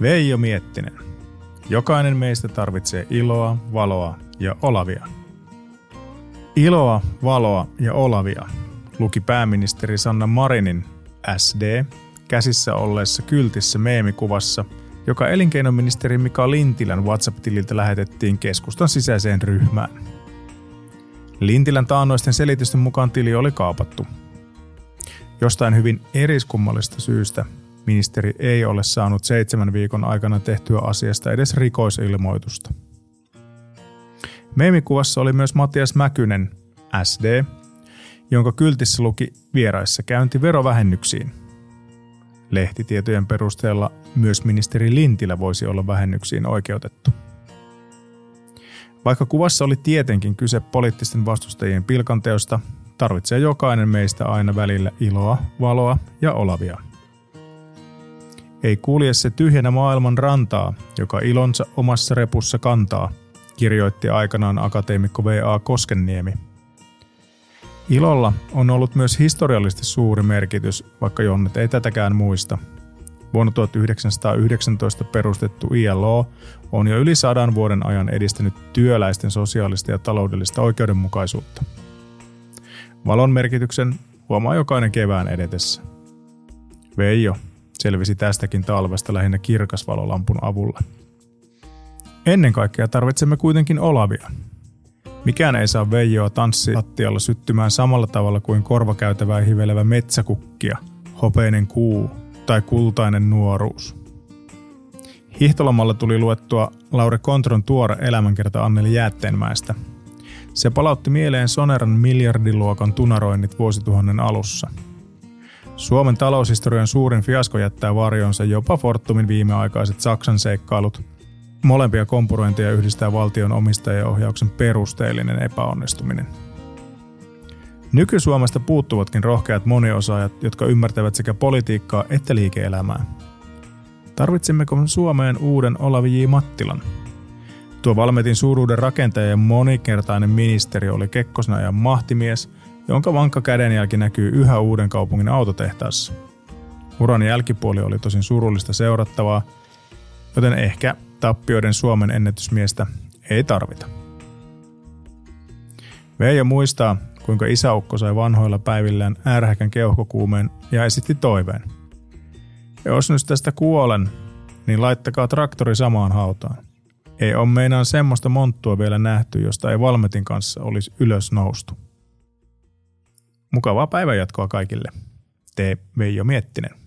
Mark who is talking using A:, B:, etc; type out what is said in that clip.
A: Veijo Miettinen. Jokainen meistä tarvitsee iloa, valoa ja olavia. Iloa, valoa ja olavia luki pääministeri Sanna Marinin SD käsissä olleessa kyltissä meemikuvassa, joka elinkeinoministeri Mika Lintilän WhatsApp-tililtä lähetettiin keskustan sisäiseen ryhmään. Lintilän taannoisten selitysten mukaan tili oli kaapattu. Jostain hyvin eriskummallista syystä ministeri ei ole saanut seitsemän viikon aikana tehtyä asiasta edes rikoisilmoitusta. Meemikuvassa oli myös Matias Mäkynen, SD, jonka kyltissä luki vieraissa käynti verovähennyksiin. Lehtitietojen perusteella myös ministeri Lintilä voisi olla vähennyksiin oikeutettu. Vaikka kuvassa oli tietenkin kyse poliittisten vastustajien pilkanteosta, tarvitsee jokainen meistä aina välillä iloa, valoa ja olavia. Ei kulje se tyhjänä maailman rantaa, joka ilonsa omassa repussa kantaa, kirjoitti aikanaan akateemikko V.A. Koskenniemi. Ilolla on ollut myös historiallisesti suuri merkitys, vaikka Jonnet ei tätäkään muista. Vuonna 1919 perustettu ILO on jo yli sadan vuoden ajan edistänyt työläisten sosiaalista ja taloudellista oikeudenmukaisuutta. Valon merkityksen huomaa jokainen kevään edetessä. Veijo selvisi tästäkin talvesta lähinnä kirkasvalolampun avulla. Ennen kaikkea tarvitsemme kuitenkin olavia. Mikään ei saa Veijoa tanssilattialla syttymään samalla tavalla kuin korvakäytävää hivelevä metsäkukkia, hopeinen kuu tai kultainen nuoruus. Hiihtolomalla tuli luettua Laure Kontron tuore elämänkerta Anneli Jäätteenmäestä. Se palautti mieleen Soneran miljardiluokan tunaroinnit vuosituhannen alussa – Suomen taloushistorian suurin fiasko jättää varjonsa jopa Fortumin viimeaikaiset Saksan seikkailut. Molempia kompurointeja yhdistää valtion omistajaohjauksen perusteellinen epäonnistuminen. Nyky-Suomesta puuttuvatkin rohkeat moniosaajat, jotka ymmärtävät sekä politiikkaa että liike-elämää. Tarvitsemmeko Suomeen uuden Olavi J. Mattilan? Tuo Valmetin suuruuden rakentaja ja monikertainen ministeri oli Kekkosna ja mahtimies – jonka vankka kädenjälki näkyy yhä uuden kaupungin autotehtaassa. Uran jälkipuoli oli tosin surullista seurattavaa, joten ehkä tappioiden Suomen ennätysmiestä ei tarvita. Veijo muistaa, kuinka isäukko sai vanhoilla päivillään ärhäkän keuhkokuumeen ja esitti toiveen. Jos nyt tästä kuolen, niin laittakaa traktori samaan hautaan. Ei ole meinaan semmoista monttua vielä nähty, josta ei Valmetin kanssa olisi ylös noustu. Mukavaa päivänjatkoa kaikille. Tee Veijo Miettinen.